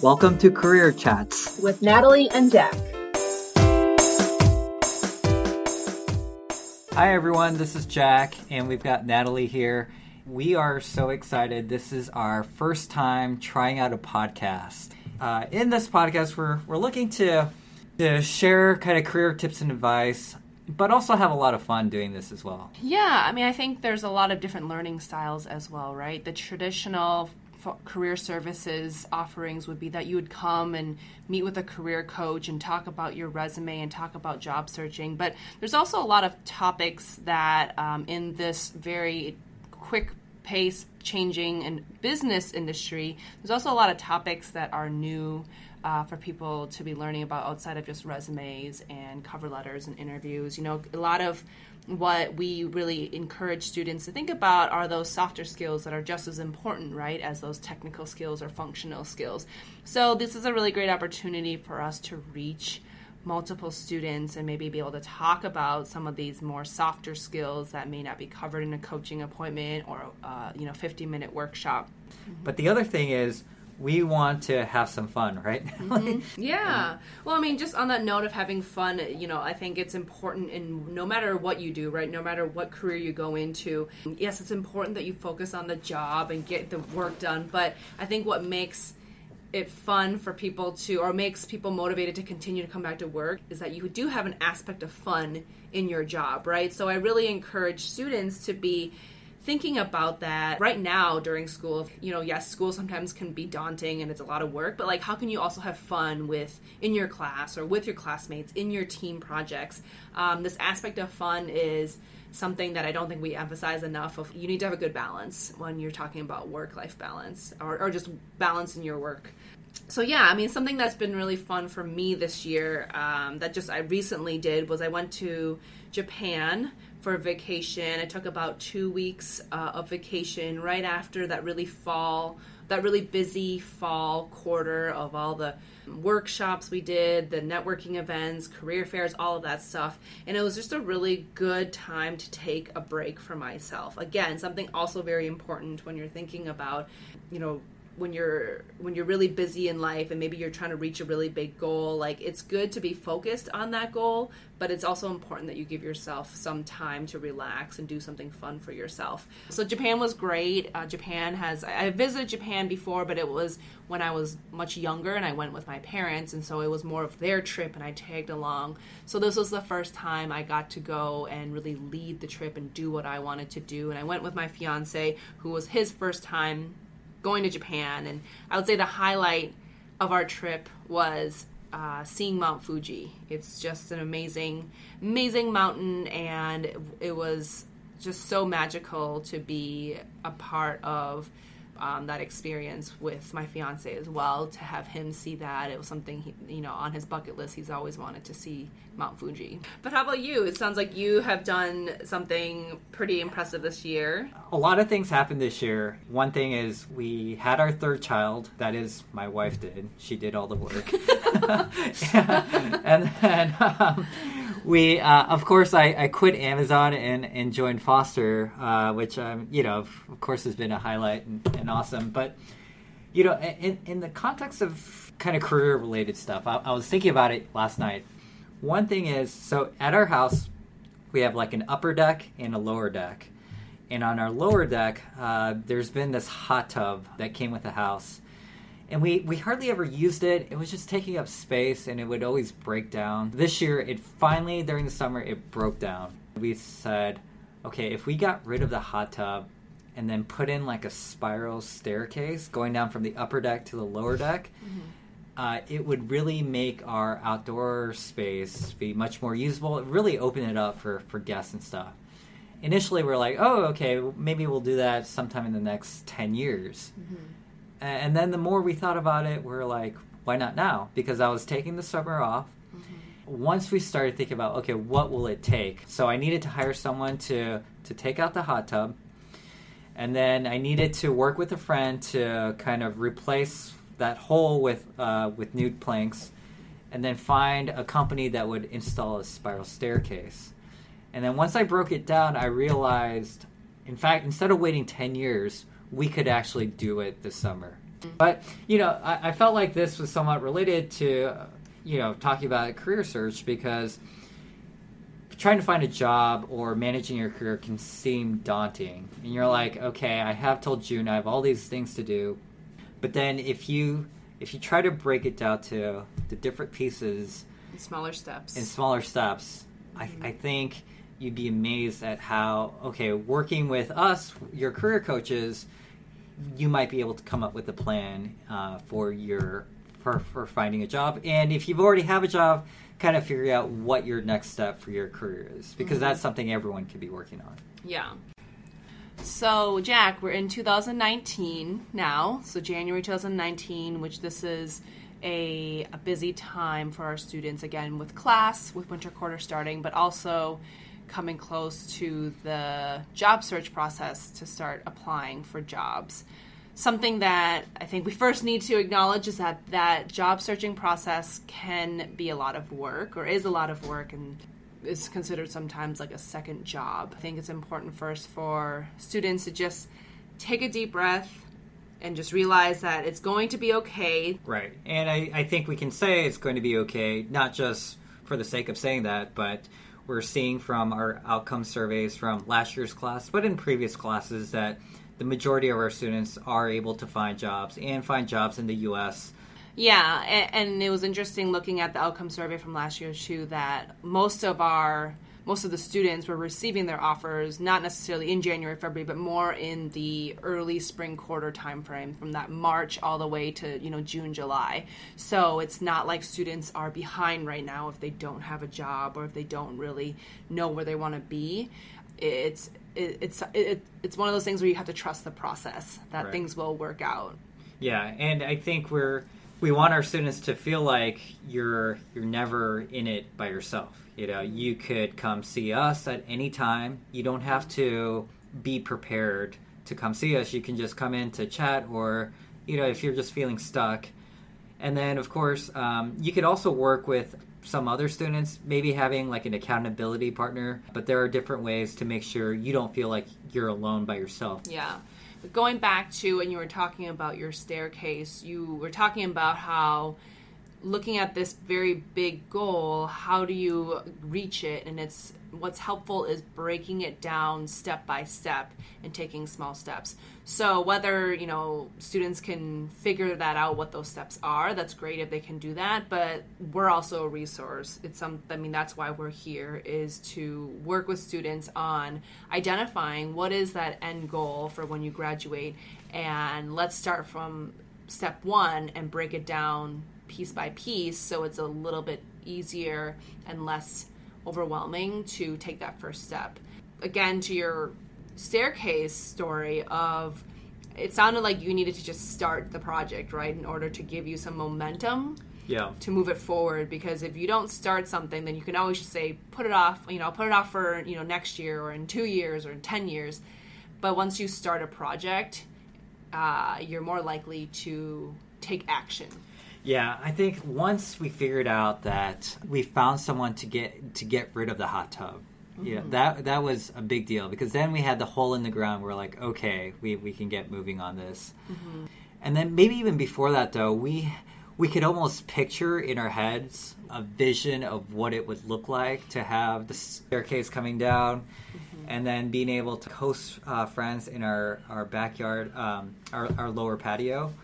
Welcome to Career Chats with Natalie and Jack. Hi, everyone. This is Jack, and we've got Natalie here. We are so excited. This is our first time trying out a podcast. Uh, in this podcast, we're, we're looking to, to share kind of career tips and advice, but also have a lot of fun doing this as well. Yeah, I mean, I think there's a lot of different learning styles as well, right? The traditional career services offerings would be that you would come and meet with a career coach and talk about your resume and talk about job searching. But there's also a lot of topics that um, in this very quick pace changing and business industry, there's also a lot of topics that are new. Uh, for people to be learning about outside of just resumes and cover letters and interviews. You know, a lot of what we really encourage students to think about are those softer skills that are just as important, right, as those technical skills or functional skills. So, this is a really great opportunity for us to reach multiple students and maybe be able to talk about some of these more softer skills that may not be covered in a coaching appointment or uh, you know 50 minute workshop but the other thing is we want to have some fun, right? mm-hmm. Yeah. Well, I mean, just on that note of having fun, you know, I think it's important in no matter what you do, right? No matter what career you go into, yes, it's important that you focus on the job and get the work done. But I think what makes it fun for people to, or makes people motivated to continue to come back to work, is that you do have an aspect of fun in your job, right? So I really encourage students to be thinking about that right now during school you know yes school sometimes can be daunting and it's a lot of work but like how can you also have fun with in your class or with your classmates in your team projects? Um, this aspect of fun is something that i don't think we emphasize enough of you need to have a good balance when you're talking about work life balance or, or just balance in your work. So yeah i mean something that's been really fun for me this year um, that just i recently did was i went to japan for vacation. I took about two weeks uh, of vacation right after that really fall, that really busy fall quarter of all the workshops we did, the networking events, career fairs, all of that stuff. And it was just a really good time to take a break for myself. Again, something also very important when you're thinking about, you know, when you're when you're really busy in life and maybe you're trying to reach a really big goal like it's good to be focused on that goal but it's also important that you give yourself some time to relax and do something fun for yourself. So japan was great. Uh, japan has i visited japan before but it was when i was much younger and i went with my parents and so it was more of their trip and i tagged along. So this was the first time i got to go and really lead the trip and do what i wanted to do and i went with my fiance who was his first time going to Japan. And I would say the highlight of our trip was uh, seeing Mount Fuji. It's just an amazing, amazing mountain, and it was just so magical to be a part of um, that experience with my fiance as well. To have him see that, it was something he, you know on his bucket list. He's always wanted to see Mount Fuji. But how about you? It sounds like you have done something pretty impressive this year. A lot of things happened this year. One thing is we had our third child. That is, my wife did. She did all the work. and then um, we, uh, of course, I, I quit Amazon and, and joined Foster, uh, which, um, you know, of course, has been a highlight and, and awesome. But, you know, in, in the context of kind of career related stuff, I, I was thinking about it last night. One thing is, so at our house, we have like an upper deck and a lower deck. And on our lower deck, uh, there's been this hot tub that came with the house and we we hardly ever used it. It was just taking up space, and it would always break down. This year, it finally during the summer it broke down. We said, okay, if we got rid of the hot tub and then put in like a spiral staircase going down from the upper deck to the lower deck. Mm-hmm. Uh, it would really make our outdoor space be much more usable. It really open it up for, for guests and stuff. Initially, we are like, oh, okay, maybe we'll do that sometime in the next 10 years. Mm-hmm and then the more we thought about it, we are like, why not now? Because I was taking the summer off. Mm-hmm. Once we started thinking about, okay, what will it take? So I needed to hire someone to to take out the hot tub, and then I needed to work with a friend to kind of replace that hole with uh, with nude planks, and then find a company that would install a spiral staircase. And then once I broke it down, I realized, in fact, instead of waiting ten years we could actually do it this summer. But you know, I, I felt like this was somewhat related to you know talking about career search because trying to find a job or managing your career can seem daunting. And you're like, okay, I have till June, I have all these things to do. But then if you if you try to break it down to the different pieces in smaller steps, in smaller steps, mm-hmm. I, I think you'd be amazed at how okay, working with us, your career coaches, you might be able to come up with a plan uh, for your for, for finding a job. And if you've already have a job, kind of figure out what your next step for your career is because mm-hmm. that's something everyone could be working on. Yeah. So, Jack, we're in 2019 now. So, January 2019, which this is a, a busy time for our students again with class, with winter quarter starting, but also coming close to the job search process to start applying for jobs something that I think we first need to acknowledge is that that job searching process can be a lot of work or is a lot of work and is considered sometimes like a second job. I think it's important first for students to just take a deep breath and just realize that it's going to be okay. Right. And I, I think we can say it's going to be okay, not just for the sake of saying that, but we're seeing from our outcome surveys from last year's class, but in previous classes that the majority of our students are able to find jobs and find jobs in the U.S. Yeah, and, it was interesting looking at the outcome survey from last year too. That most of our most of the students were receiving their offers not necessarily in January, February, but more in the early spring quarter timeframe, from that March all the way to you know June, July. So it's not like students are behind right now if they don't have a job or if they don't really know where they want to be. It's it, it's it, it's one of those things where you have to trust the process that right. things will work out. Yeah, and I think we're we want our students to feel like you're you're never in it by yourself. You know, you could come see us at any time. You don't have to be prepared to come see us. You can just come in to chat, or you know, if you're just feeling stuck. And then, of course, um, you could also work with some other students, maybe having like an accountability partner, but there are different ways to make sure you don't feel like you're alone by yourself. Yeah. But going back to when you were talking about your staircase, you were talking about how looking at this very big goal, how do you reach it? And it's what's helpful is breaking it down step by step and taking small steps. So whether, you know, students can figure that out what those steps are, that's great if they can do that, but we're also a resource. It's some I mean that's why we're here is to work with students on identifying what is that end goal for when you graduate and let's start from step 1 and break it down piece by piece so it's a little bit easier and less overwhelming to take that first step. Again, to your staircase story of it sounded like you needed to just start the project, right, in order to give you some momentum yeah. to move it forward because if you don't start something then you can always just say put it off you know put it off for you know next year or in two years or in 10 years but once you start a project uh, you're more likely to take action yeah, I think once we figured out that we found someone to get to get rid of the hot tub, mm-hmm. yeah, that that was a big deal because then we had the hole in the ground. We're like, okay, we we can get moving on this. Mm-hmm. And then maybe even before that, though, we we could almost picture in our heads a vision of what it would look like to have the staircase coming down. Mm-hmm. And then being able to host uh, friends in our, our backyard, um, our, our lower patio.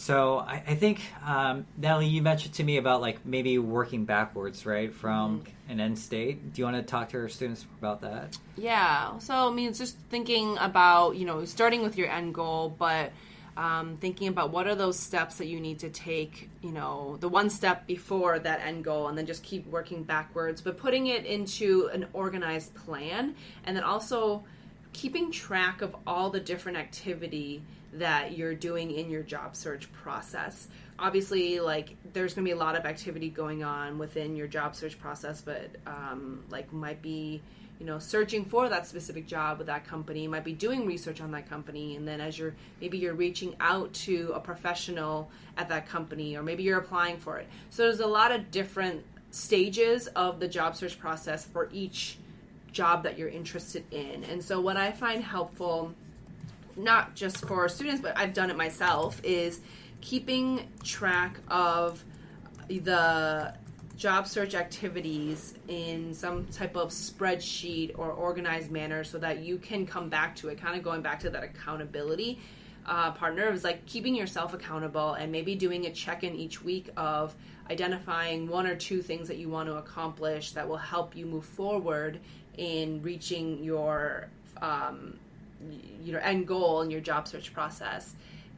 So I, I think um, Natalie, you mentioned to me about like maybe working backwards, right, from mm-hmm. an end state. Do you want to talk to our students about that? Yeah. So I mean, it's just thinking about you know starting with your end goal, but um, thinking about what are those steps that you need to take. You know, the one step before that end goal, and then just keep working backwards, but putting it into an organized plan, and then also keeping track of all the different activity that you're doing in your job search process. Obviously, like there's going to be a lot of activity going on within your job search process, but um, like might be you know searching for that specific job with that company might be doing research on that company and then as you're maybe you're reaching out to a professional at that company or maybe you're applying for it so there's a lot of different stages of the job search process for each job that you're interested in. And so what i find helpful not just for students, but I've done it myself, is keeping track of the job search activities in some type of spreadsheet or organized manner so that you can come back to it kind of going back to that accountability uh, partner is like keeping yourself accountable and maybe doing a check-in each week of identifying one or two things that you want to accomplish that will help you move forward in reaching your um, you know end goal in your job search process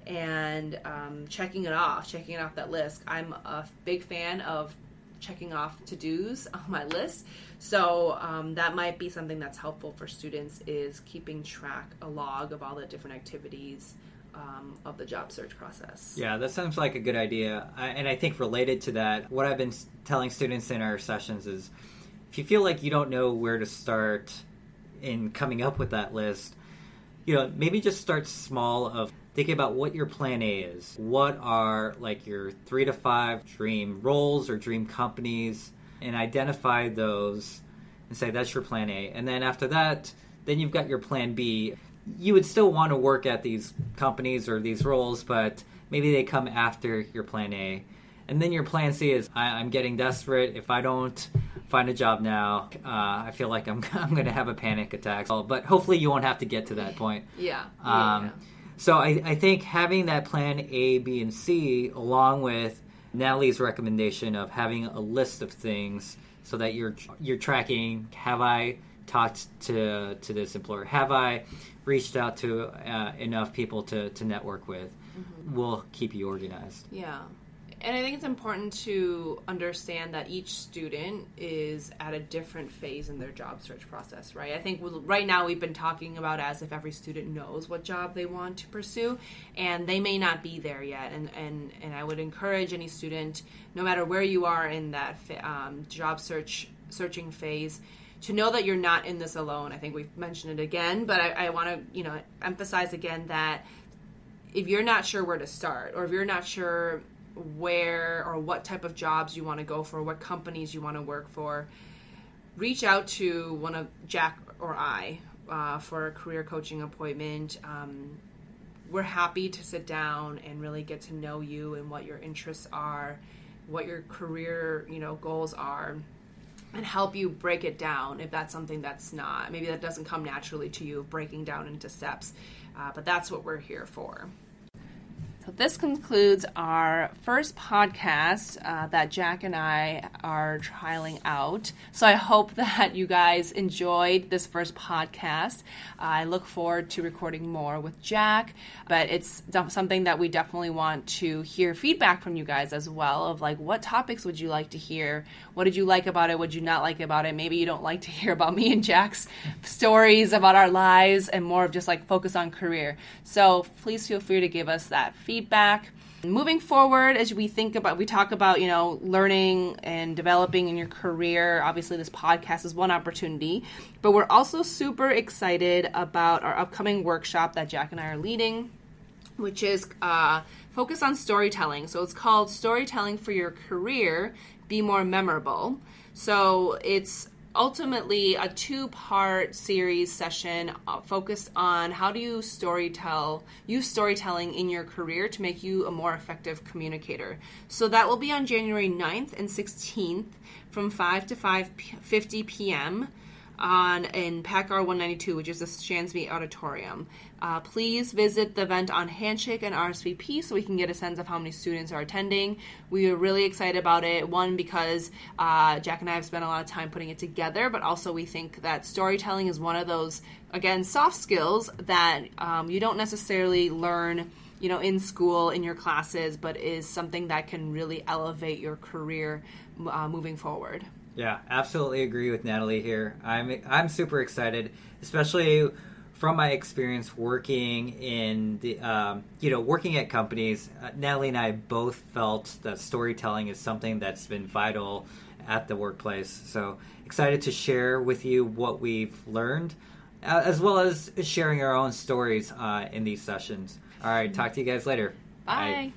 and um, checking it off checking it off that list i'm a big fan of checking off to dos on my list. So um, that might be something that's helpful for students is keeping track, a log of all the different activities um, of the job search process. Yeah, that sounds like a good idea. I, and I think related to that, what I've been telling students in our sessions is if you feel like you don't know where to start in coming up with that list, you know, maybe just start small of thinking about what your plan A is. What are like your three to five dream roles or dream companies, and identify those and say that's your plan A. And then after that, then you've got your plan B. You would still want to work at these companies or these roles, but maybe they come after your plan A. And then your plan C is I, am getting desperate. If I don't find a job now, uh, I feel like I'm, I'm going to have a panic attack. But hopefully, you won't have to get to that point. Yeah. Um, yeah. So I, I think having that plan A, B, and C, along with Natalie's recommendation of having a list of things so that you're you're tracking have I talked to to this employer have I reached out to uh, enough people to, to network with mm-hmm. will keep you organized yeah and I think it's important to understand that each student is at a different phase in their job search process, right? I think right now we've been talking about as if every student knows what job they want to pursue, and they may not be there yet. And and and I would encourage any student, no matter where you are in that um, job search searching phase, to know that you're not in this alone. I think we've mentioned it again, but I, I want to you know emphasize again that if you're not sure where to start, or if you're not sure where or what type of jobs you want to go for, what companies you want to work for, reach out to one of Jack or I uh, for a career coaching appointment. Um, we're happy to sit down and really get to know you and what your interests are, what your career you know goals are, and help you break it down if that's something that's not maybe that doesn't come naturally to you, breaking down into steps. Uh, but that's what we're here for. So, this concludes our first podcast uh, that Jack and I are trialing out. So, I hope that you guys enjoyed this first podcast. I look forward to recording more with Jack, but it's something that we definitely want to hear feedback from you guys as well of like, what topics would you like to hear? What did you like about it? What did you not like about it? Maybe you don't like to hear about me and Jack's stories about our lives and more of just like focus on career. So, please feel free to give us that feedback feedback. Moving forward, as we think about, we talk about, you know, learning and developing in your career. Obviously, this podcast is one opportunity, but we're also super excited about our upcoming workshop that Jack and I are leading, which is uh, focused on storytelling. So it's called Storytelling for Your Career Be More Memorable. So it's ultimately a two part series session uh, focused on how do you storytell use storytelling in your career to make you a more effective communicator. So that will be on january 9th and 16th from 5 to 5.50 p.m on in PACCAR 192, which is the Shansby Auditorium. Uh, please visit the event on Handshake and RSVP so we can get a sense of how many students are attending. We are really excited about it. One, because uh, Jack and I have spent a lot of time putting it together, but also we think that storytelling is one of those, again, soft skills that um, you don't necessarily learn you know in school in your classes but is something that can really elevate your career uh, moving forward yeah, absolutely agree with Natalie here. I'm I'm super excited, especially from my experience working in the um, you know working at companies. Uh, Natalie and I both felt that storytelling is something that's been vital at the workplace. So excited to share with you what we've learned, uh, as well as sharing our own stories uh, in these sessions. All right, talk to you guys later. Bye. Bye.